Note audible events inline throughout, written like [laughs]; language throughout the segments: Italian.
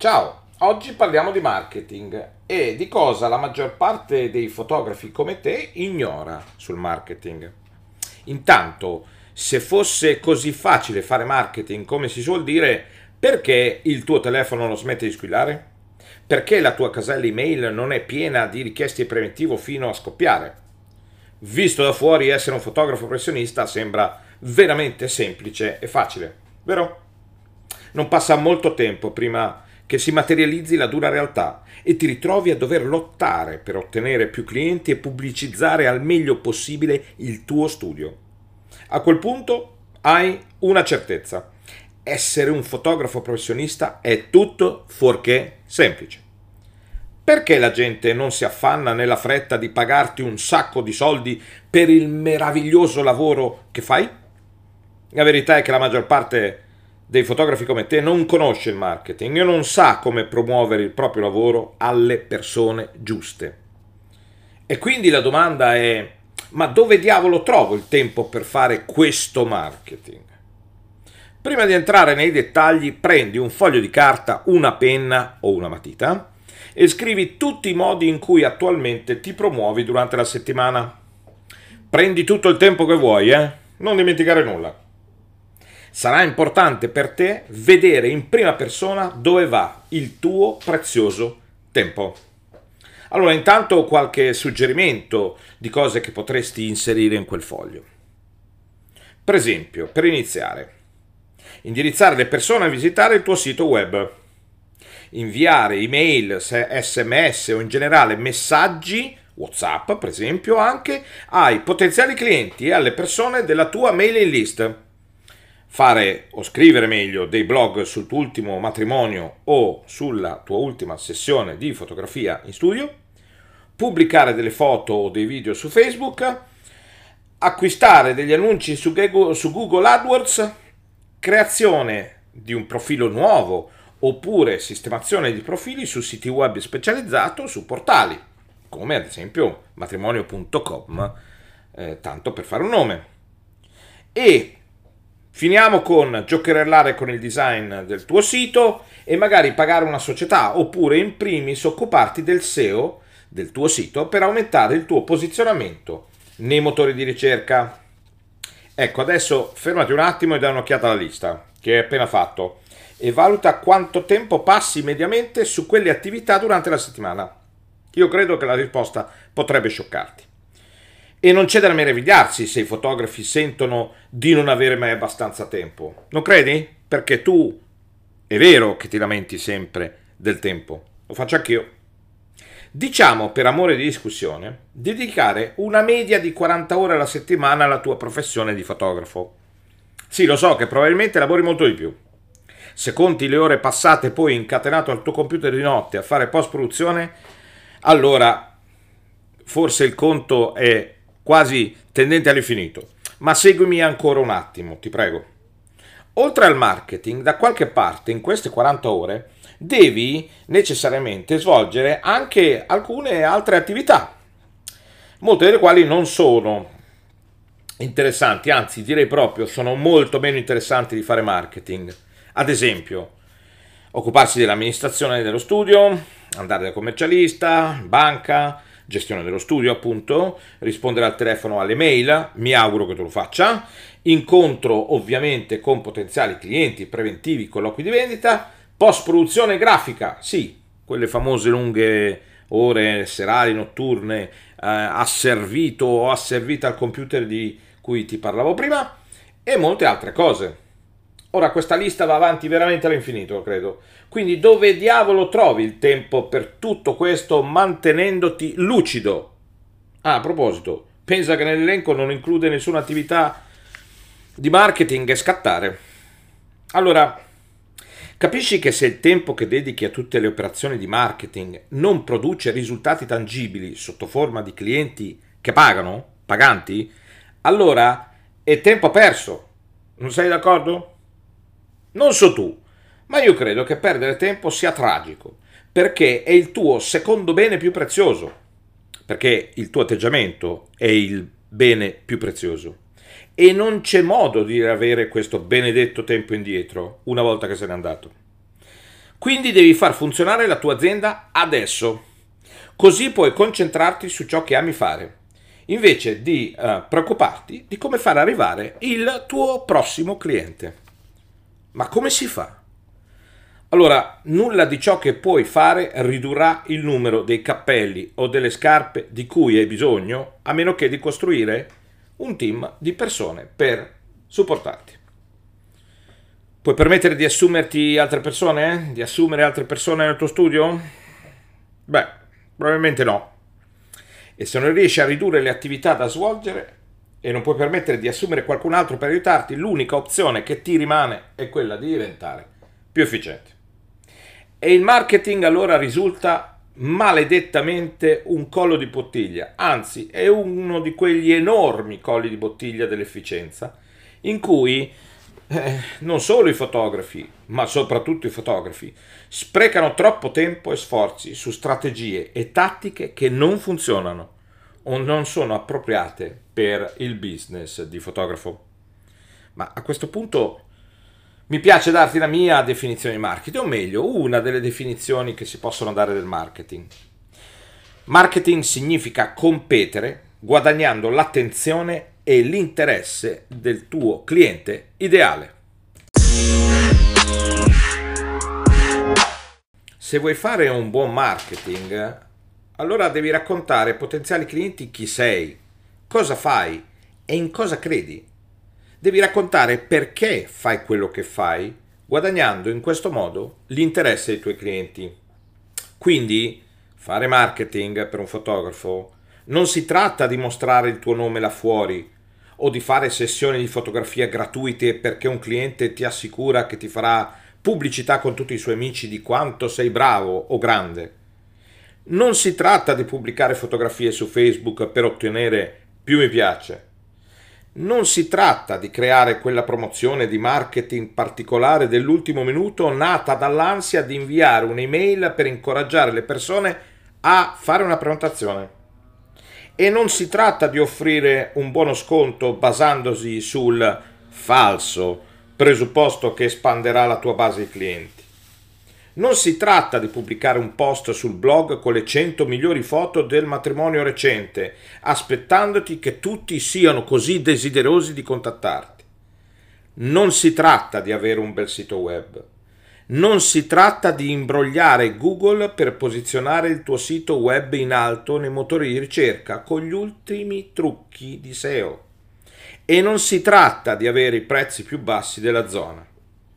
Ciao, oggi parliamo di marketing e di cosa la maggior parte dei fotografi come te ignora sul marketing. Intanto, se fosse così facile fare marketing come si suol dire, perché il tuo telefono non smette di squillare? Perché la tua casella email non è piena di richieste preventivo fino a scoppiare? Visto da fuori essere un fotografo professionista sembra veramente semplice e facile, vero? Non passa molto tempo prima che si materializzi la dura realtà e ti ritrovi a dover lottare per ottenere più clienti e pubblicizzare al meglio possibile il tuo studio. A quel punto hai una certezza. Essere un fotografo professionista è tutto fuorché semplice. Perché la gente non si affanna nella fretta di pagarti un sacco di soldi per il meraviglioso lavoro che fai? La verità è che la maggior parte dei fotografi come te non conosce il marketing e non sa come promuovere il proprio lavoro alle persone giuste. E quindi la domanda è, ma dove diavolo trovo il tempo per fare questo marketing? Prima di entrare nei dettagli, prendi un foglio di carta, una penna o una matita e scrivi tutti i modi in cui attualmente ti promuovi durante la settimana. Prendi tutto il tempo che vuoi, eh? Non dimenticare nulla sarà importante per te vedere in prima persona dove va il tuo prezioso tempo. Allora, intanto qualche suggerimento di cose che potresti inserire in quel foglio. Per esempio, per iniziare, indirizzare le persone a visitare il tuo sito web, inviare email, sms o in generale messaggi WhatsApp, per esempio, anche ai potenziali clienti e alle persone della tua mailing list fare o scrivere meglio dei blog sul tuo ultimo matrimonio o sulla tua ultima sessione di fotografia in studio, pubblicare delle foto o dei video su Facebook, acquistare degli annunci su Google AdWords, creazione di un profilo nuovo oppure sistemazione di profili su siti web specializzato su portali, come ad esempio matrimonio.com, eh, tanto per fare un nome. E Finiamo con giocherellare con il design del tuo sito e magari pagare una società oppure in primis occuparti del SEO del tuo sito per aumentare il tuo posizionamento nei motori di ricerca. Ecco, adesso fermati un attimo e dai un'occhiata alla lista che hai appena fatto e valuta quanto tempo passi mediamente su quelle attività durante la settimana. Io credo che la risposta potrebbe scioccarti. E non c'è da meravigliarsi se i fotografi sentono di non avere mai abbastanza tempo. Non credi? Perché tu è vero che ti lamenti sempre del tempo. Lo faccio anch'io. Diciamo, per amore di discussione, dedicare una media di 40 ore alla settimana alla tua professione di fotografo. Sì, lo so che probabilmente lavori molto di più. Se conti le ore passate poi incatenato al tuo computer di notte a fare post-produzione, allora forse il conto è quasi tendente all'infinito. Ma seguimi ancora un attimo, ti prego. Oltre al marketing, da qualche parte in queste 40 ore devi necessariamente svolgere anche alcune altre attività, molte delle quali non sono interessanti, anzi direi proprio sono molto meno interessanti di fare marketing. Ad esempio, occuparsi dell'amministrazione dello studio, andare da commercialista, banca, gestione dello studio appunto, rispondere al telefono alle mail, mi auguro che tu lo faccia, incontro ovviamente con potenziali clienti preventivi, colloqui di vendita, post produzione grafica, sì, quelle famose lunghe ore serali, notturne, eh, asservito o asservita al computer di cui ti parlavo prima e molte altre cose. Ora questa lista va avanti veramente all'infinito, credo. Quindi dove diavolo trovi il tempo per tutto questo mantenendoti lucido? Ah, a proposito, pensa che nell'elenco non include nessuna attività di marketing e scattare. Allora, capisci che se il tempo che dedichi a tutte le operazioni di marketing non produce risultati tangibili sotto forma di clienti che pagano, paganti, allora è tempo perso. Non sei d'accordo? Non so tu, ma io credo che perdere tempo sia tragico, perché è il tuo secondo bene più prezioso, perché il tuo atteggiamento è il bene più prezioso. E non c'è modo di avere questo benedetto tempo indietro una volta che se n'è andato. Quindi devi far funzionare la tua azienda adesso. Così puoi concentrarti su ciò che ami fare, invece di uh, preoccuparti di come far arrivare il tuo prossimo cliente. Ma come si fa? Allora, nulla di ciò che puoi fare ridurrà il numero dei cappelli o delle scarpe di cui hai bisogno, a meno che di costruire un team di persone per supportarti. Puoi permettere di assumerti altre persone? Di assumere altre persone nel tuo studio? Beh, Probabilmente no. E se non riesci a ridurre le attività da svolgere e non puoi permettere di assumere qualcun altro per aiutarti, l'unica opzione che ti rimane è quella di diventare più efficiente. E il marketing allora risulta maledettamente un collo di bottiglia, anzi è uno di quegli enormi colli di bottiglia dell'efficienza in cui eh, non solo i fotografi, ma soprattutto i fotografi, sprecano troppo tempo e sforzi su strategie e tattiche che non funzionano o non sono appropriate per il business di fotografo. Ma a questo punto mi piace darti la mia definizione di marketing, o meglio, una delle definizioni che si possono dare del marketing. Marketing significa competere guadagnando l'attenzione e l'interesse del tuo cliente ideale. Se vuoi fare un buon marketing, allora devi raccontare ai potenziali clienti chi sei, cosa fai e in cosa credi. Devi raccontare perché fai quello che fai, guadagnando in questo modo l'interesse dei tuoi clienti. Quindi, fare marketing per un fotografo non si tratta di mostrare il tuo nome là fuori o di fare sessioni di fotografia gratuite perché un cliente ti assicura che ti farà pubblicità con tutti i suoi amici di quanto sei bravo o grande. Non si tratta di pubblicare fotografie su Facebook per ottenere più mi piace. Non si tratta di creare quella promozione di marketing particolare dell'ultimo minuto nata dall'ansia di inviare un'email per incoraggiare le persone a fare una prenotazione. E non si tratta di offrire un buono sconto basandosi sul falso presupposto che espanderà la tua base di clienti. Non si tratta di pubblicare un post sul blog con le 100 migliori foto del matrimonio recente, aspettandoti che tutti siano così desiderosi di contattarti. Non si tratta di avere un bel sito web. Non si tratta di imbrogliare Google per posizionare il tuo sito web in alto nei motori di ricerca con gli ultimi trucchi di SEO. E non si tratta di avere i prezzi più bassi della zona.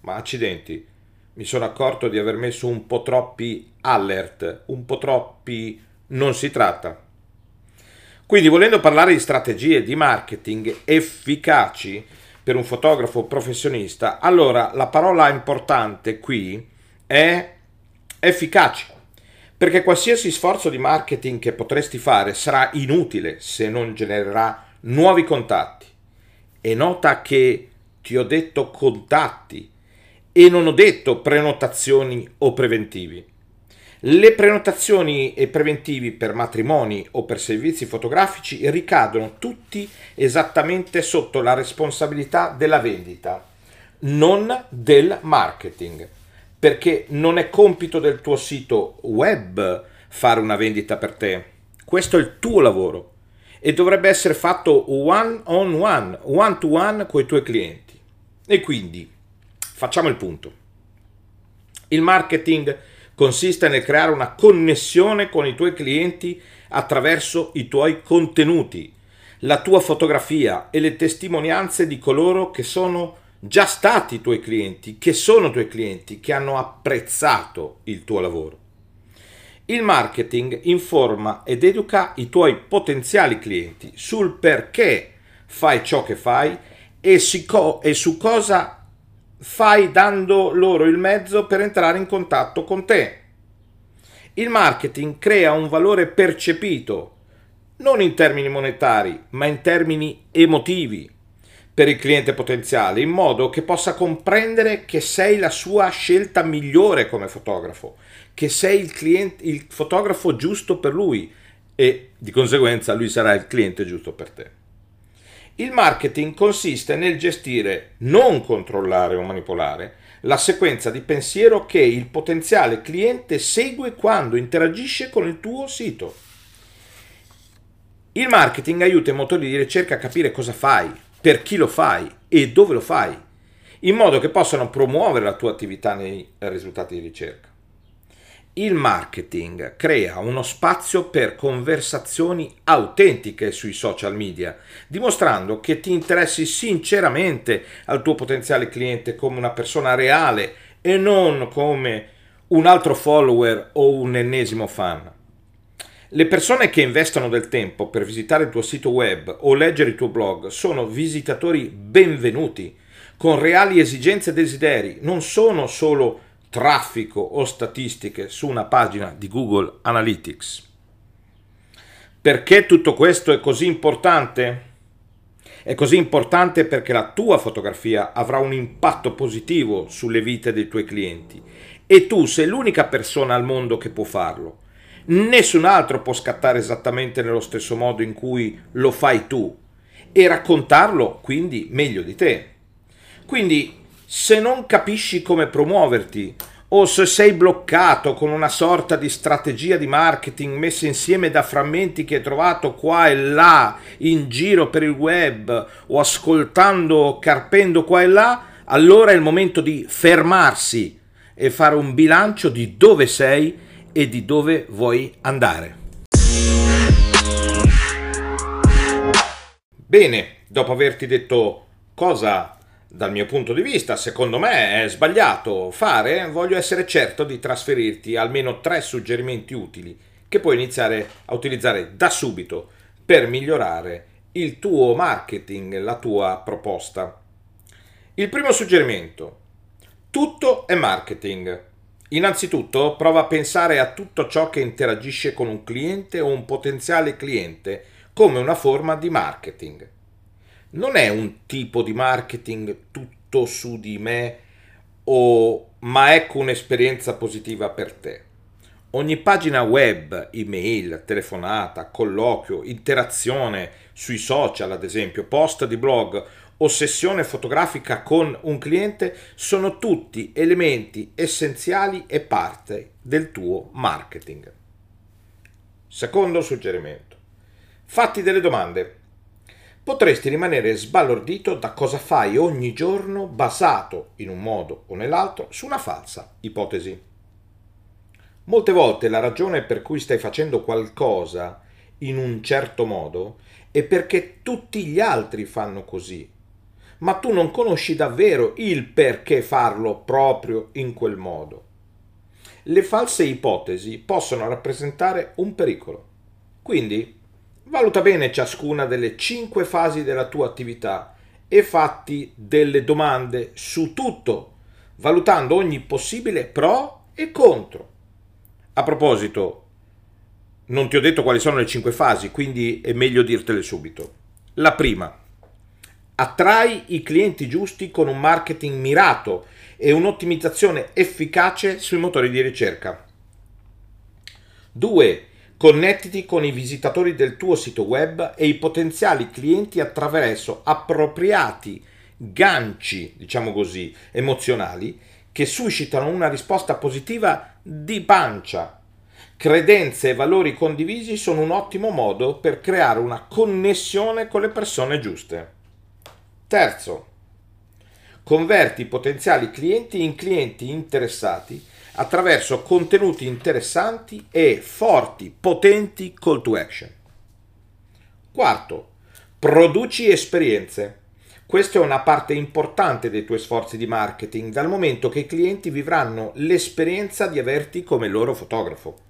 Ma accidenti, mi sono accorto di aver messo un po' troppi alert, un po' troppi non si tratta. Quindi volendo parlare di strategie di marketing efficaci, per un fotografo professionista, allora la parola importante qui è efficace. Perché qualsiasi sforzo di marketing che potresti fare sarà inutile se non genererà nuovi contatti. E nota che ti ho detto contatti e non ho detto prenotazioni o preventivi. Le prenotazioni e preventivi per matrimoni o per servizi fotografici ricadono tutti esattamente sotto la responsabilità della vendita, non del marketing, perché non è compito del tuo sito web fare una vendita per te. Questo è il tuo lavoro e dovrebbe essere fatto one on one, one to one con i tuoi clienti. E quindi facciamo il punto. Il marketing consiste nel creare una connessione con i tuoi clienti attraverso i tuoi contenuti, la tua fotografia e le testimonianze di coloro che sono già stati i tuoi clienti, che sono tuoi clienti, che hanno apprezzato il tuo lavoro. Il marketing informa ed educa i tuoi potenziali clienti sul perché fai ciò che fai e, co- e su cosa fai dando loro il mezzo per entrare in contatto con te. Il marketing crea un valore percepito, non in termini monetari, ma in termini emotivi per il cliente potenziale, in modo che possa comprendere che sei la sua scelta migliore come fotografo, che sei il, cliente, il fotografo giusto per lui e di conseguenza lui sarà il cliente giusto per te. Il marketing consiste nel gestire, non controllare o manipolare, la sequenza di pensiero che il potenziale cliente segue quando interagisce con il tuo sito. Il marketing aiuta i motori di ricerca a capire cosa fai, per chi lo fai e dove lo fai, in modo che possano promuovere la tua attività nei risultati di ricerca. Il marketing crea uno spazio per conversazioni autentiche sui social media, dimostrando che ti interessi sinceramente al tuo potenziale cliente come una persona reale e non come un altro follower o un ennesimo fan. Le persone che investono del tempo per visitare il tuo sito web o leggere il tuo blog sono visitatori benvenuti, con reali esigenze e desideri, non sono solo traffico o statistiche su una pagina di Google Analytics. Perché tutto questo è così importante? È così importante perché la tua fotografia avrà un impatto positivo sulle vite dei tuoi clienti e tu sei l'unica persona al mondo che può farlo. Nessun altro può scattare esattamente nello stesso modo in cui lo fai tu e raccontarlo quindi meglio di te. Quindi se non capisci come promuoverti o se sei bloccato con una sorta di strategia di marketing messa insieme da frammenti che hai trovato qua e là in giro per il web o ascoltando carpendo qua e là, allora è il momento di fermarsi e fare un bilancio di dove sei e di dove vuoi andare. Bene, dopo averti detto cosa dal mio punto di vista, secondo me è sbagliato fare, voglio essere certo di trasferirti almeno tre suggerimenti utili che puoi iniziare a utilizzare da subito per migliorare il tuo marketing, la tua proposta. Il primo suggerimento, tutto è marketing. Innanzitutto prova a pensare a tutto ciò che interagisce con un cliente o un potenziale cliente come una forma di marketing non è un tipo di marketing tutto su di me, o, ma ecco un'esperienza positiva per te. Ogni pagina web, email, telefonata, colloquio, interazione sui social, ad esempio, post di blog o sessione fotografica con un cliente sono tutti elementi essenziali e parte del tuo marketing. Secondo suggerimento. Fatti delle domande potresti rimanere sbalordito da cosa fai ogni giorno basato, in un modo o nell'altro, su una falsa ipotesi. Molte volte la ragione per cui stai facendo qualcosa in un certo modo è perché tutti gli altri fanno così, ma tu non conosci davvero il perché farlo proprio in quel modo. Le false ipotesi possono rappresentare un pericolo. Quindi Valuta bene ciascuna delle cinque fasi della tua attività e fatti delle domande su tutto, valutando ogni possibile pro e contro. A proposito, non ti ho detto quali sono le cinque fasi, quindi è meglio dirtele subito. La prima, attrai i clienti giusti con un marketing mirato e un'ottimizzazione efficace sui motori di ricerca. 2. Connettiti con i visitatori del tuo sito web e i potenziali clienti attraverso appropriati ganci, diciamo così, emozionali che suscitano una risposta positiva di pancia. Credenze e valori condivisi sono un ottimo modo per creare una connessione con le persone giuste. Terzo, converti i potenziali clienti in clienti interessati attraverso contenuti interessanti e forti, potenti call to action. Quarto, produci esperienze. Questa è una parte importante dei tuoi sforzi di marketing, dal momento che i clienti vivranno l'esperienza di averti come loro fotografo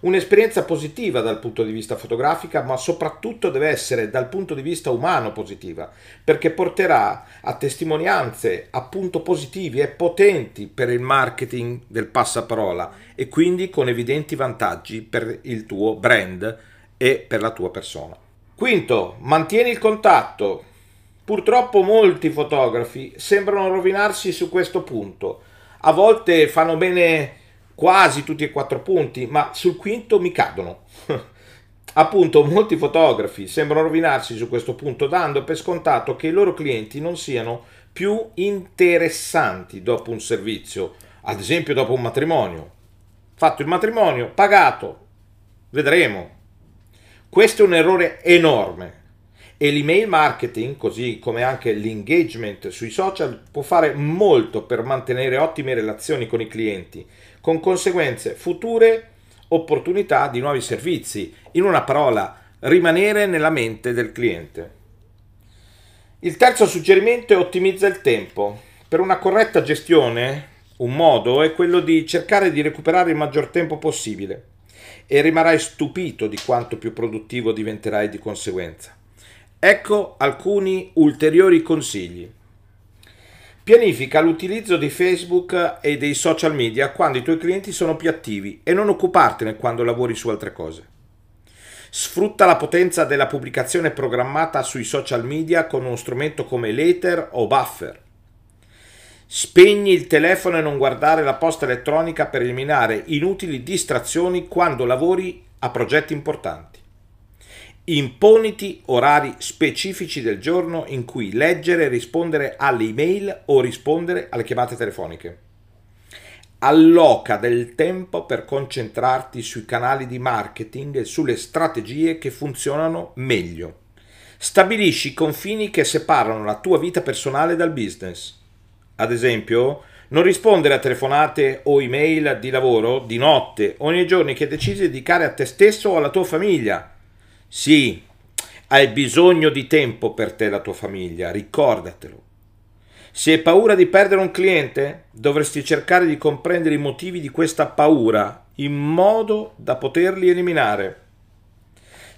un'esperienza positiva dal punto di vista fotografico, ma soprattutto deve essere dal punto di vista umano positiva, perché porterà a testimonianze appunto positivi e potenti per il marketing del passaparola e quindi con evidenti vantaggi per il tuo brand e per la tua persona. Quinto, mantieni il contatto. Purtroppo molti fotografi sembrano rovinarsi su questo punto. A volte fanno bene quasi tutti e quattro punti, ma sul quinto mi cadono. [laughs] Appunto, molti fotografi sembrano rovinarsi su questo punto, dando per scontato che i loro clienti non siano più interessanti dopo un servizio, ad esempio dopo un matrimonio. Fatto il matrimonio, pagato, vedremo. Questo è un errore enorme e l'email marketing, così come anche l'engagement sui social, può fare molto per mantenere ottime relazioni con i clienti, con conseguenze future opportunità di nuovi servizi. In una parola, rimanere nella mente del cliente. Il terzo suggerimento è ottimizza il tempo. Per una corretta gestione, un modo è quello di cercare di recuperare il maggior tempo possibile e rimarrai stupito di quanto più produttivo diventerai di conseguenza. Ecco alcuni ulteriori consigli. Pianifica l'utilizzo di Facebook e dei social media quando i tuoi clienti sono più attivi e non occupartene quando lavori su altre cose. Sfrutta la potenza della pubblicazione programmata sui social media con uno strumento come Later o Buffer. Spegni il telefono e non guardare la posta elettronica per eliminare inutili distrazioni quando lavori a progetti importanti. Imponiti orari specifici del giorno in cui leggere e rispondere alle email o rispondere alle chiamate telefoniche alloca del tempo per concentrarti sui canali di marketing e sulle strategie che funzionano meglio. Stabilisci confini che separano la tua vita personale dal business. Ad esempio, non rispondere a telefonate o email di lavoro di notte o nei giorni che decidi di dedicare a te stesso o alla tua famiglia. Sì, hai bisogno di tempo per te e la tua famiglia, ricordatelo. Se hai paura di perdere un cliente, dovresti cercare di comprendere i motivi di questa paura in modo da poterli eliminare.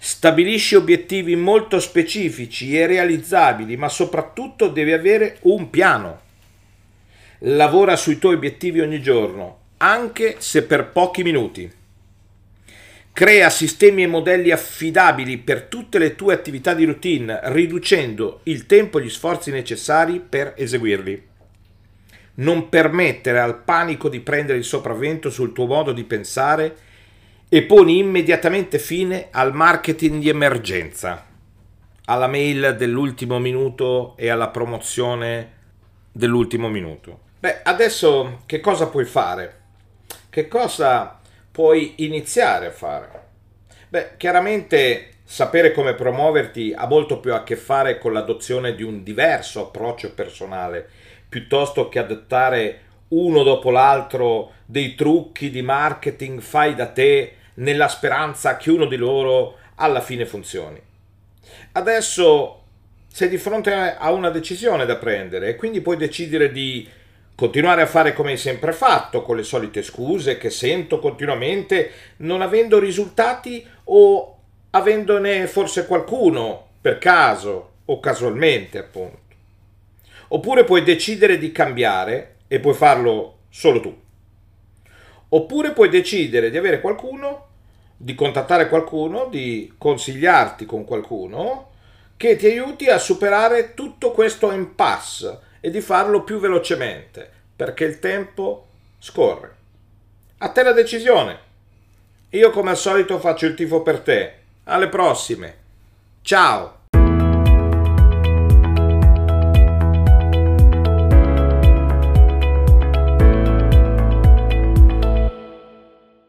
Stabilisci obiettivi molto specifici e realizzabili, ma soprattutto devi avere un piano. Lavora sui tuoi obiettivi ogni giorno, anche se per pochi minuti. Crea sistemi e modelli affidabili per tutte le tue attività di routine, riducendo il tempo e gli sforzi necessari per eseguirli. Non permettere al panico di prendere il sopravvento sul tuo modo di pensare e poni immediatamente fine al marketing di emergenza, alla mail dell'ultimo minuto e alla promozione dell'ultimo minuto. Beh, adesso che cosa puoi fare? Che cosa puoi iniziare a fare? Beh, chiaramente sapere come promuoverti ha molto più a che fare con l'adozione di un diverso approccio personale, piuttosto che adottare uno dopo l'altro dei trucchi di marketing fai da te nella speranza che uno di loro alla fine funzioni. Adesso sei di fronte a una decisione da prendere e quindi puoi decidere di continuare a fare come hai sempre fatto, con le solite scuse che sento continuamente, non avendo risultati o avendone forse qualcuno per caso o casualmente, appunto. Oppure puoi decidere di cambiare e puoi farlo solo tu. Oppure puoi decidere di avere qualcuno, di contattare qualcuno, di consigliarti con qualcuno che ti aiuti a superare tutto questo impasse e di farlo più velocemente, perché il tempo scorre. A te la decisione. Io come al solito faccio il tifo per te. Alle prossime. Ciao!